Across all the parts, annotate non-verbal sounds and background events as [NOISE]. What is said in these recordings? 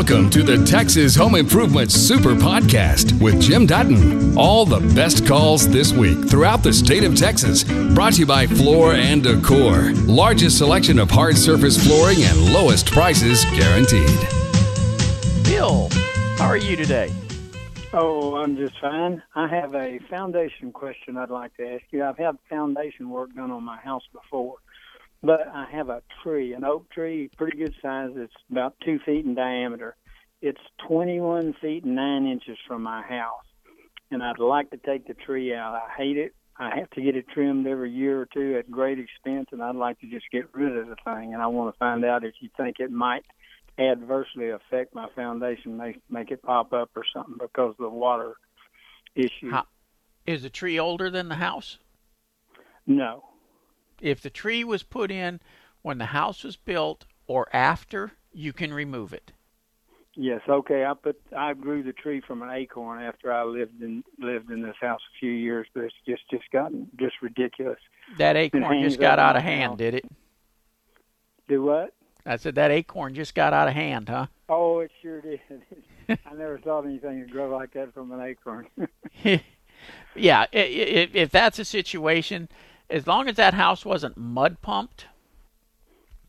Welcome to the Texas Home Improvement Super Podcast with Jim Dulin. All the best calls this week throughout the state of Texas. Brought to you by Floor and Decor. Largest selection of hard surface flooring and lowest prices guaranteed. Bill, how are you today? Oh, I'm just fine. I have a foundation question I'd like to ask you. I've had foundation work done on my house before, but I have a tree, an oak tree, pretty good size. It's about two feet in diameter. It's 21 feet and nine inches from my house, and I'd like to take the tree out. I hate it. I have to get it trimmed every year or two at great expense, and I'd like to just get rid of the thing. And I want to find out if you think it might adversely affect my foundation, make make it pop up or something because of the water issue. How, is the tree older than the house? No. If the tree was put in when the house was built or after, you can remove it. Yes, okay. I put I grew the tree from an acorn after I lived in lived in this house a few years, but it's just just gotten just ridiculous. That acorn just got out of hand, house. did it? Do what? I said that acorn just got out of hand, huh? Oh, it sure did. [LAUGHS] I never thought anything would grow like that from an acorn. [LAUGHS] [LAUGHS] yeah, i- i- if that's a situation, as long as that house wasn't mud pumped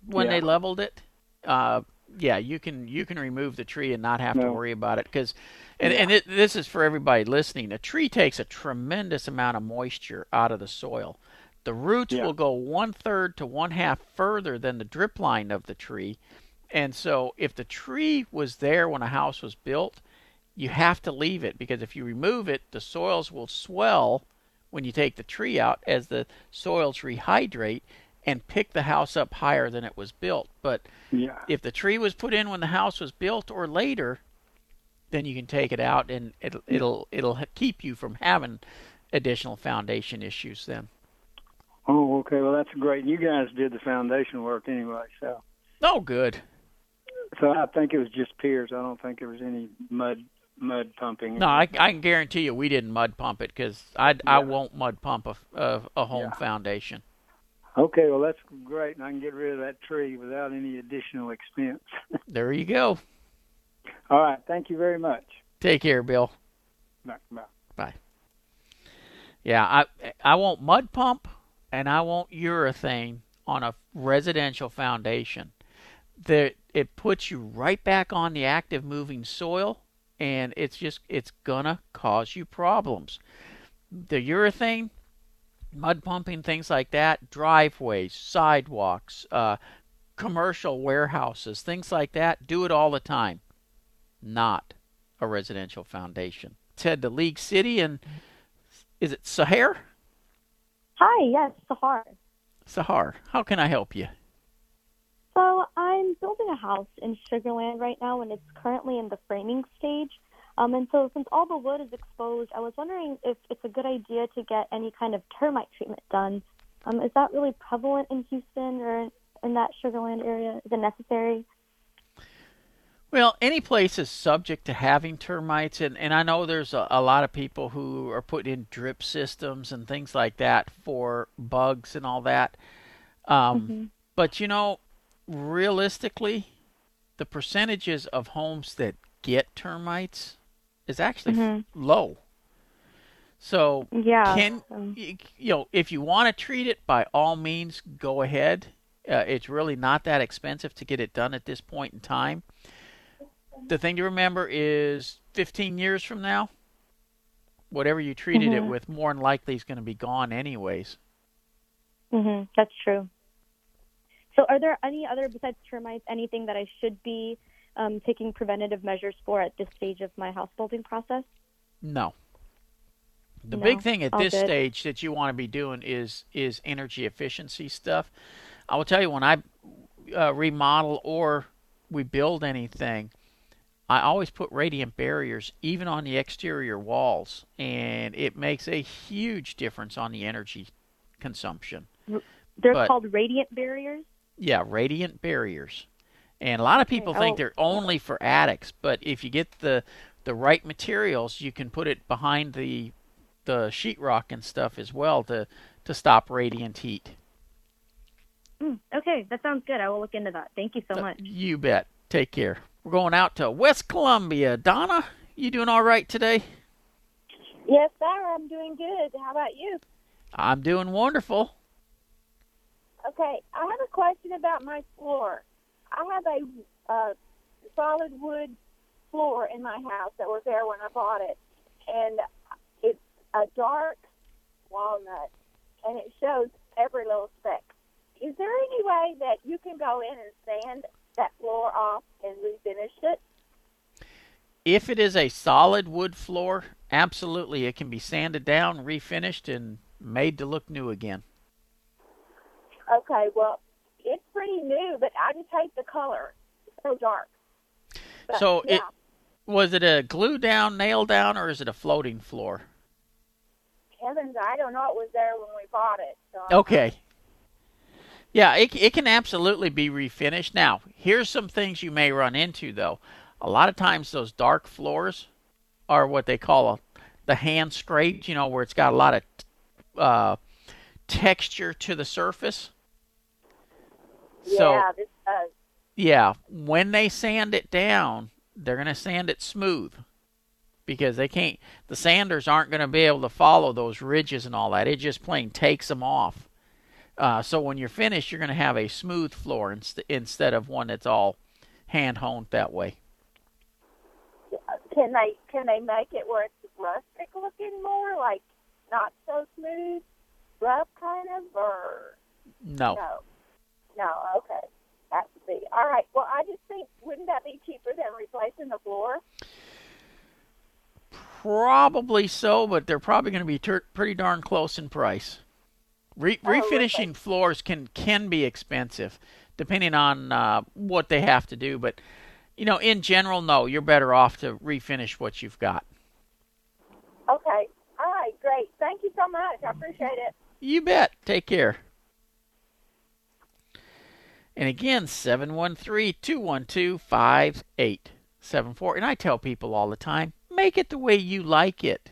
when they leveled it, uh, yeah, you can you can remove the tree and not have to worry about it because, and Yeah. and it, this is for everybody listening. A tree takes a tremendous amount of moisture out of the soil. The roots Yeah. will go one third to one half further than the drip line of the tree, and so if the tree was there when a house was built, you have to leave it because if you remove it, the soils will swell when you take the tree out as the soils rehydrate and pick the house up higher than it was built. But yeah. if the tree was put in when the house was built or later, then you can take it out and it'll it'll it'll keep you from having additional foundation issues then. Oh, okay. Well, that's great. You guys did the foundation work anyway, so Oh, good. so I think it was just piers. I don't think there was any mud mud pumping. No, I, I can guarantee you we didn't mud pump it because I I won't mud pump a a, a home Yeah. foundation. Okay, well that's great, and I can get rid of that tree without any additional expense. [LAUGHS] There you go. All right, thank you very much. Take care, Bill. Bye. Bye. Yeah, I I won't mud pump and I won't urethane on a residential foundation. That it puts you right back on the active moving soil and it's just it's gonna cause you problems. The urethane, mud pumping, things like that, driveways, sidewalks, uh, commercial warehouses, things like that, do it all the time. Not a residential foundation. Head to League City and is it Sahar? Hi, yes, Sahar. Sahar, how can I help you? So I'm building a house in Sugarland right now, and it's currently in the framing stage. Um, and so since all the wood is exposed, I was wondering if it's a good idea to get any kind of termite treatment done. Um, is that really prevalent in Houston or in that Sugarland area? Is it necessary? Well, any place is subject to having termites, and, and I know there's a, a lot of people who are putting in drip systems and things like that for bugs and all that. Um, Mhm. But you know, realistically, the percentages of homes that get termites is actually f- Mhm. low. So Yeah. can you know if you want to treat it by all means go ahead uh, it's really not that expensive to get it done at this point in time the thing to remember is 15 years from now whatever you treated it Mhm. with more than likely is going to be gone anyways hmm that's true. So, are there any other besides termites, anything that I should be um, taking preventative measures for at this stage of my house building process? no the No, big thing at this good. stage that you want to be doing is is energy efficiency stuff i will tell you when i uh, remodel or we build anything I always put radiant barriers even on the exterior walls, and it makes a huge difference on the energy consumption. They're But- called radiant barriers. Yeah, radiant barriers. And a lot of people think oh. they're only for attics, but if you get the the right materials, you can put it behind the the sheetrock and stuff as well to to stop radiant heat. Mm, okay, that sounds good. I will look into that. Thank you so Uh, much. You bet. Take care. We're going out to West Columbia. Donna, you doing all right today? Yes, sir. I'm doing good. How about you? I'm doing wonderful. Okay, I have a question about my floor. I have a uh, solid wood floor in my house that was there when I bought it, and it's a dark walnut, and it shows every little speck. Is there any way that you can go in and sand that floor off and refinish it? If it is a solid wood floor, absolutely, it can be sanded down, refinished, and made to look new again. Okay, well, it's pretty new, but I just hate the color. It's so dark. But, so yeah. it was it a glue down, nail down, or is it a floating floor? Heavens, I don't know. It was there when we bought it. So Okay. Yeah, it it can absolutely be refinished. Now, here's some things you may run into though. A lot of times those dark floors are what they call a, the hand scraped, you know, where it's got a lot of uh, texture to the surface. So yeah, this does. yeah, when they sand it down, they're going to sand it smooth because they can't. The sanders aren't going to be able to follow those ridges and all that. It just plain takes them off. Uh, so when you're finished, you're going to have a smooth floor inst- instead of one that's all hand honed that way. Can they can they make it where it's rustic looking more, like not so smooth, rough kind of, or No. no? No, okay. That would be all right. Well, I just think wouldn't that be cheaper than replacing the floor? Probably so, but they're probably going to be ter- pretty darn close in price. Re- Oh, okay. refinishing floors can can be expensive, depending on uh, what they have to do. But you know, in general, no, you're better off to refinish what you've got. Okay. All right. Great. Thank you so much. I appreciate it. You bet. Take care. And again, 713-212-5874. And I tell people all the time, make it the way you like it.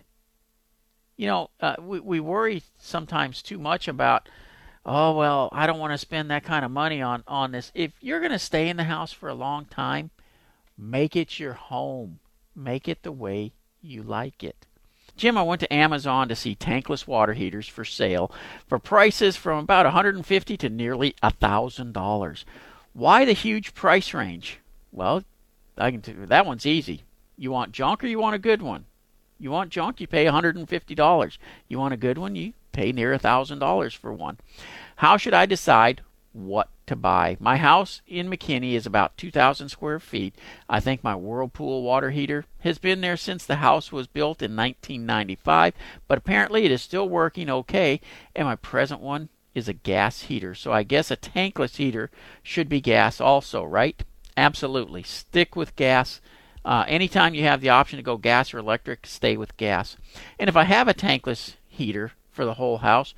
You know, uh, we, we worry sometimes too much about, oh, well, I don't want to spend that kind of money on, on this. If you're going to stay in the house for a long time, make it your home. Make it the way you like it. Jim, I went to Amazon to see tankless water heaters for sale for prices from about 150 to nearly $1,000. Why the huge price range? Well, I can that one's easy. You want junk or you want a good one? You want junk, you pay $150. You want a good one, you pay near $1,000 for one. How should I decide what to buy? My house in McKinney is about 2,000 square feet. I think my Whirlpool water heater has been there since the house was built in 1995, but apparently it is still working okay, and my present one is a gas heater. So I guess a tankless heater should be gas also, right? Absolutely. Stick with gas. Uh, anytime you have the option to go gas or electric, stay with gas. And if I have a tankless heater for the whole house,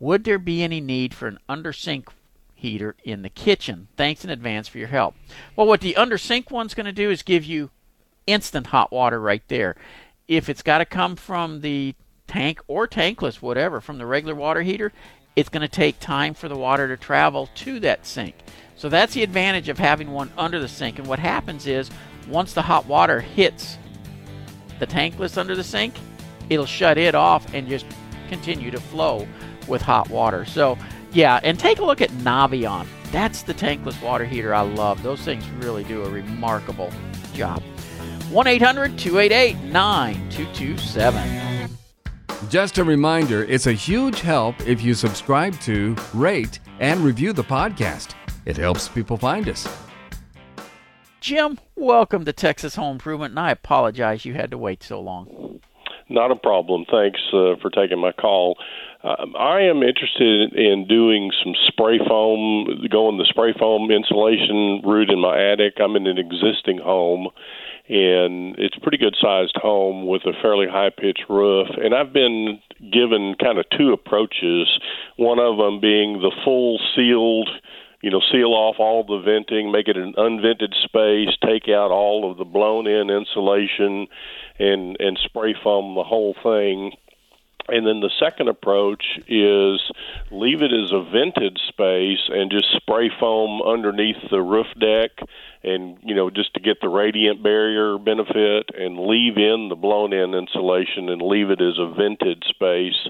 would there be any need for an under sink heater in the kitchen? Thanks in advance for your help. Well, what the under sink one's going to do is give you instant hot water right there. If it's got to come from the tank or tankless, whatever, from the regular water heater, it's going to take time for the water to travel to that sink. So that's the advantage of having one under the sink. And what happens is once the hot water hits the tankless under the sink, it'll shut it off and just continue to flow with hot water. So, yeah, and take a look at Navien. That's the tankless water heater I love. Those things really do a remarkable job. 1 800 288 9227. Just a reminder it's a huge help if you subscribe to, rate, and review the podcast. It helps people find us. Jim, welcome to Texas Home Improvement, and I apologize you had to wait so long. Not a problem. Thanks uh, for taking my call. Um, I am interested in doing some spray foam, going the spray foam insulation route in my attic. I'm in an existing home, and it's a pretty good sized home with a fairly high pitched roof. And I've been given kind of two approaches. One of them being the full sealed you know, seal off all the venting, make it an unvented space, take out all of the blown in insulation and and spray foam the whole thing. And then the second approach is leave it as a vented space and just spray foam underneath the roof deck and you know just to get the radiant barrier benefit and leave in the blown in insulation and leave it as a vented space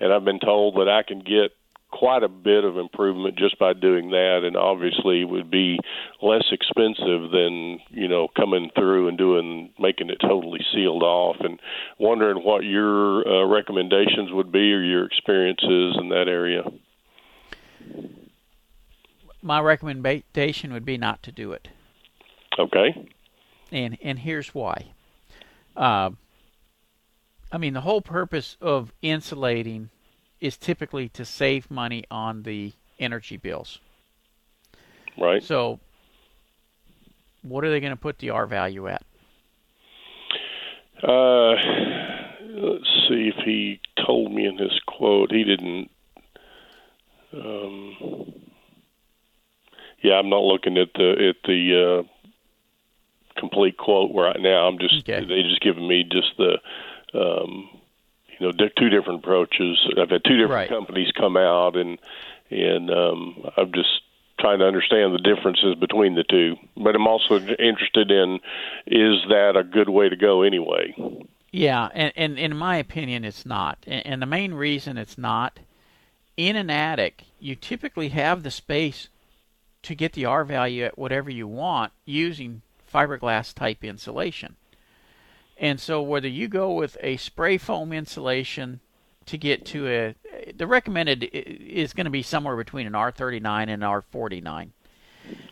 and I've been told that I can get quite a bit of improvement just by doing that and obviously would be less expensive than you know coming through and doing making it totally sealed off. And wondering what your uh, recommendations would be or your experiences in that area. My recommendation would be not to do it. Okay. And and here's why. Uh, I mean the whole purpose of insulating is typically to save money on the energy bills. Right. So, what are they going to put the R value at? Uh, let's see if he told me in his quote. He didn't. Um, yeah, I'm not looking at the at the uh, complete quote right now. I'm just okay. they just giving me just the um, you know two different approaches. I've had two different right. companies come out, and and um, I'm just trying to understand the differences between the two. But I'm also interested in is that a good way to go anyway? Yeah, and, and in my opinion, it's not. And, and the main reason it's not in an attic, you typically have the space to get the R value at whatever you want using fiberglass type insulation. And so whether you go with a spray foam insulation to get to a the recommended is going to be somewhere between an R39 and an R49.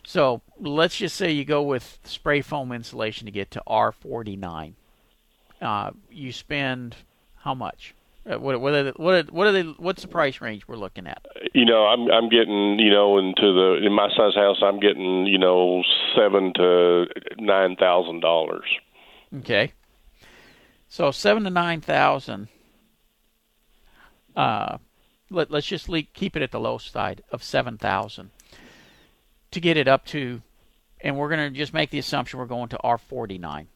So let's just say you go with spray foam insulation to get to R49. Uh, you spend how much? Uh, what what are the, what are, what are they? What's the price range we're looking at? You know, I'm I'm getting you know into the in my size house, I'm getting you know seven to nine thousand dollars. Okay. So seven to nine thousand. Uh, let, let's just keep it at the low side of seven thousand to get it up to, and we're going to just make the assumption we're going to R forty nine.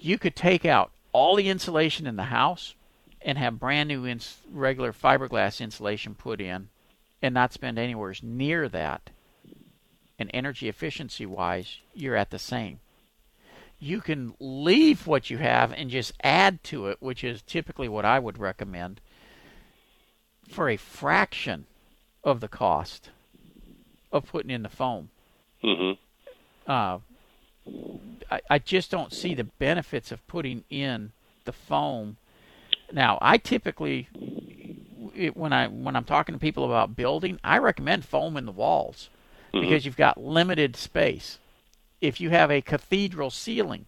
You could take out all the insulation in the house and have brand new ins- regular fiberglass insulation put in, and not spend anywhere near that. And energy efficiency wise, you're at the same you can leave what you have and just add to it, which is typically what I would recommend, for a fraction of the cost of putting in the foam. Mm-hmm. Uh, I, I just don't see the benefits of putting in the foam. Now, I typically, when I when I'm talking to people about building, I recommend foam in the walls mm-hmm. because you've got limited space if you have a cathedral ceiling,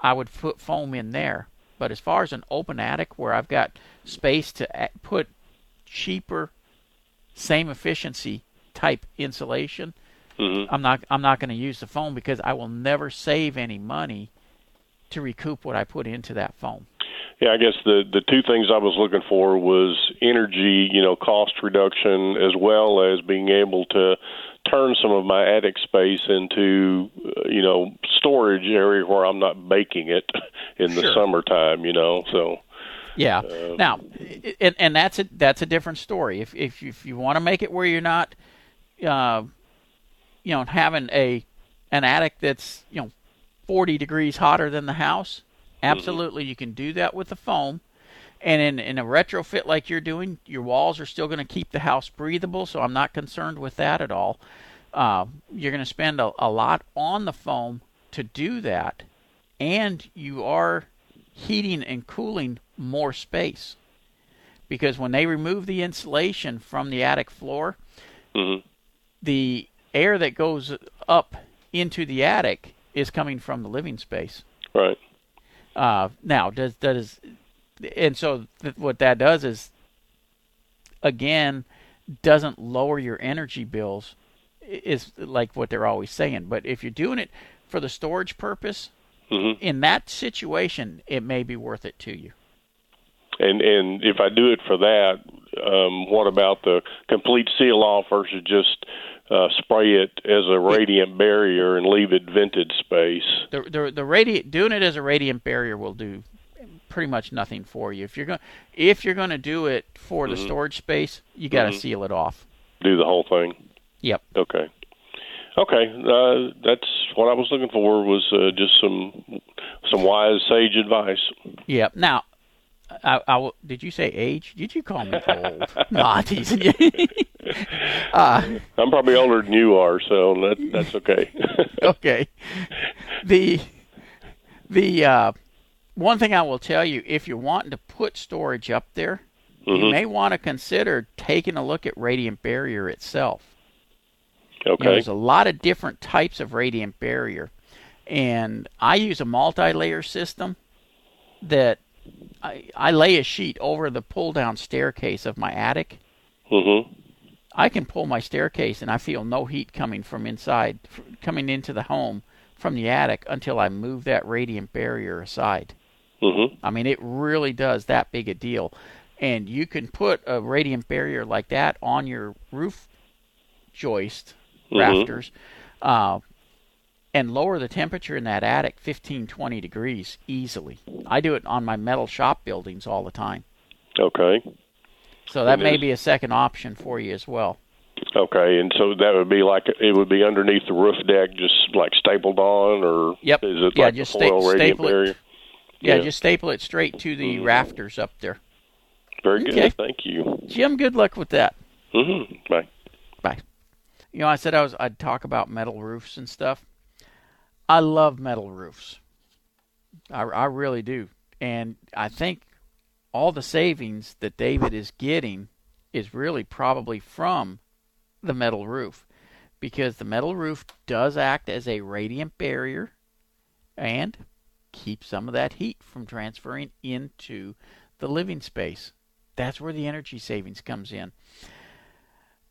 I would put foam in there. But as far as an open attic where I've got space to put cheaper, same efficiency type insulation, mm-hmm. I'm not I'm not going to use the foam because I will never save any money to recoup what I put into that foam. Yeah, I guess the the two things I was looking for was energy, you know, cost reduction as well as being able to turn some of my attic space into uh, you know storage area where I'm not baking it [LAUGHS] in the sure. summertime. You know, so. Yeah. Uh, now, and, and that's a that's a different story. If if if you want to make it where you're not, uh, you know, having a an attic that's you know 40 degrees hotter than the house, mm-hmm. absolutely mm-hmm. you can do that with the foam. And in, in a retrofit like you're doing, your walls are still going to keep the house breathable, so I'm not concerned with that at all. Uh, you're going to spend a, a lot on the foam to do that, and you are heating and cooling more space. Because when they remove the insulation from the attic floor, mm-hmm. the air that goes up into the attic is coming from the living space. Right. Uh, now, does does and so th- what that does is again doesn't lower your energy bills is like what they're always saying but if you're doing it for the storage purpose mm-hmm. in that situation it may be worth it to you and and if I do it for that, um, what about the complete seal off versus just uh, spray it as a radiant barrier and leave it vented space? The the, the radiant doing it as a radiant barrier will do pretty much nothing for you. If you're going if you're going to do it for Mm-hmm. the storage space, you got to seal it off. Do the whole thing. Yep. Okay. Okay, uh, that's what I was looking for. Was uh, just some some wise sage advice. Yep. Now, I, did you say age? Did you call me old? [LAUGHS] no, I'm teasing you. [LAUGHS] uh, I'm probably older than you are, so that, that's okay. [LAUGHS] okay. The the uh, one thing I will tell you, if you're wanting to put storage up there, you may want to consider taking a look at radiant barrier itself. You know, okay. there's a lot of different types of radiant barrier, and I use a multi-layer system that I, I lay a sheet over the pull-down staircase of my attic. Mm-hmm. I can pull my staircase and I feel no heat coming from inside, f- coming into the home from the attic until I move that radiant barrier aside. Mhm. I mean, it really does that big a deal. And you can put a radiant barrier like that on your roof joist Mhm. rafters uh, and lower the temperature in that attic 15, 20 degrees easily. I do it on my metal shop buildings all the time. Okay. So that And may be a second option for you as well. Okay, and so that would be like it would be underneath the roof deck, just like stapled on, or Yep. is it Yeah, like just sta- radiant staple it. Yeah, Yeah. just staple it straight to the rafters up there. Very good. Okay. Thank you. Jim, good luck with that. Mm-hmm. Bye. Bye. You know, I said I was I'd talk about metal roofs and stuff. I love metal roofs. I, I really do, and I think all the savings that David is getting is really probably from the metal roof, because the metal roof does act as a radiant barrier, and keep some of that heat from transferring into the living space. That's where the energy savings comes in.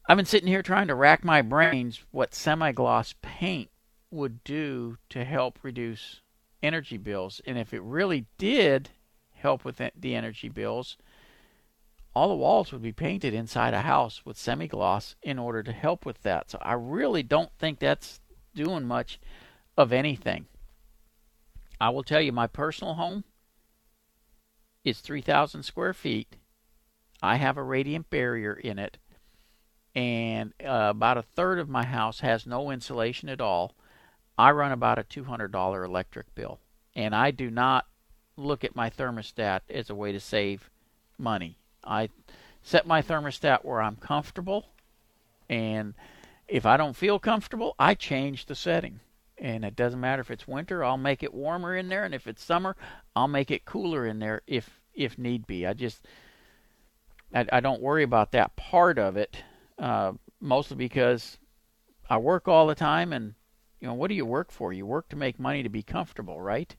I've been sitting here trying to rack my brains what semi-gloss paint would do to help reduce energy bills. And if it really did help with the- energy bills, all the walls would be painted inside a house with semi-gloss in order to help with that. So I really don't think that's doing much of anything. I will tell you my personal home is 3,000 square feet. I have a radiant barrier in it and uh, about a third of my house has no insulation at all. I run about a $200 electric bill, and I do not look at my thermostat as a way to save money. I set my thermostat where I'm comfortable, and if I don't feel comfortable, I change the setting. And it doesn't matter if it's winter, I'll make it warmer in there, and if it's summer, I'll make it cooler in there if if need be. I just I, I don't worry about that part of it uh, mostly because I work all the time, and you know, what do you work for? You work to make money to be comfortable, right?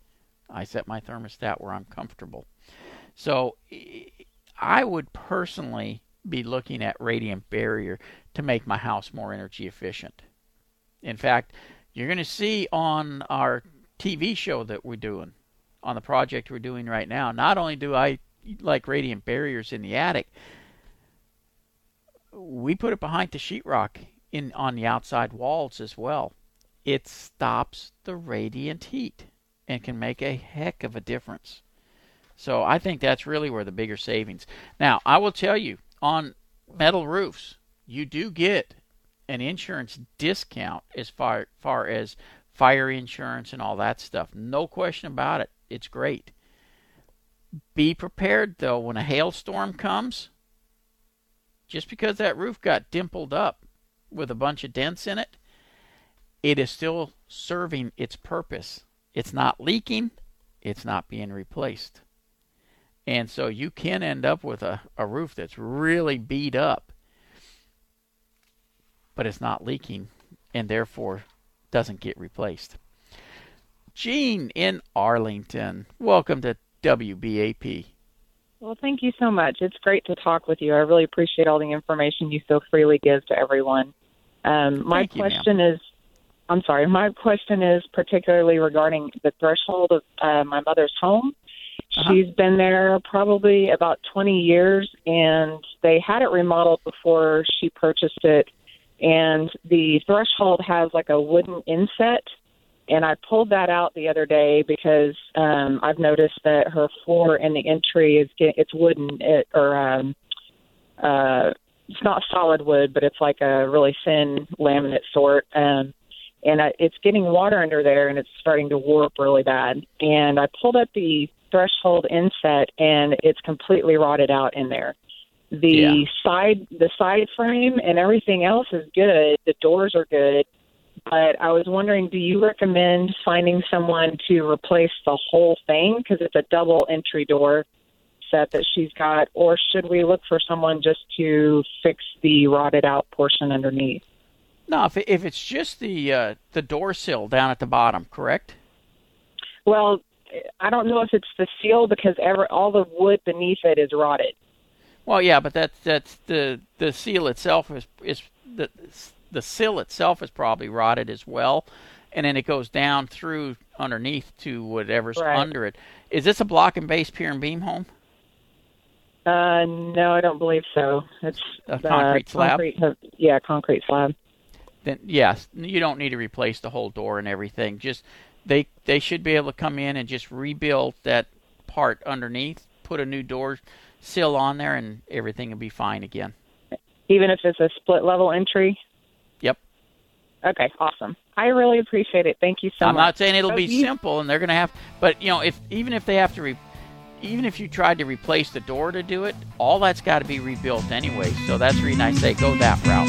I set my thermostat where I'm comfortable. So I would personally be looking at radiant barrier to make my house more energy efficient. In fact, you're going to see on our TV show that we're doing, on the project we're doing right now, not only do I like radiant barriers in the attic, we put it behind the sheetrock in on the outside walls as well. It stops the radiant heat and can make a heck of a difference. So I think that's really where the bigger savings. Now, I will tell you on metal roofs, you do get an insurance discount as far far as fire insurance and all that stuff. No question about it. It's great. Be prepared though when a hailstorm comes. Just because that roof got dimpled up with a bunch of dents in it, it is still serving its purpose. It's not leaking, it's not being replaced. And so you can end up with a, a roof that's really beat up, but it's not leaking and therefore doesn't get replaced. Gene in Arlington, welcome to WBAP. Well, thank you so much. It's great to talk with you. I really appreciate all the information you so freely give to everyone. Um, my Thank you, ma'am. question is I'm sorry, my [LAUGHS] question is particularly regarding the threshold of uh, my mother's home. Uh-huh. She's been there probably about 20 years, and they had it remodeled before she purchased it. And the threshold has like a wooden inset and I pulled that out the other day because um, I've noticed that her floor in the entry is get, it's wooden it, or um, uh, it's not solid wood, but it's like a really thin laminate sort. Um, and I, it's getting water under there, and it's starting to warp really bad. And I pulled up the threshold inset, and it's completely rotted out in there. The Yeah. side, the side frame, and everything else is good. The doors are good, but I was wondering, do you recommend finding someone to replace the whole thing because it's a double entry door set that she's got, or should we look for someone just to fix the rotted out portion underneath? No, if, if it's just the uh, the door sill down at the bottom, correct? Well, I don't know if it's the seal because ever all the wood beneath it is rotted. Well, yeah, but that's that's the the seal itself is is the the sill itself is probably rotted as well, and then it goes down through underneath to whatever's Right. under it. Is this a block and base pier and beam home? Uh, no, I don't believe so. It's A uh, concrete slab? concrete- yeah, concrete slab. Then yes, you don't need to replace the whole door and everything. Just they they should be able to come in and just rebuild that part underneath, put a new door sill on there, and everything will be fine again. Even if it's a split level entry. Yep. Okay, awesome. I really appreciate it. Thank you so much. I'm not saying it'll So be you- simple, and they're going to have, but you know, if even if they have to, re, even if you tried to replace the door to do it, all that's got to be rebuilt anyway. So that's the reason I say go that route.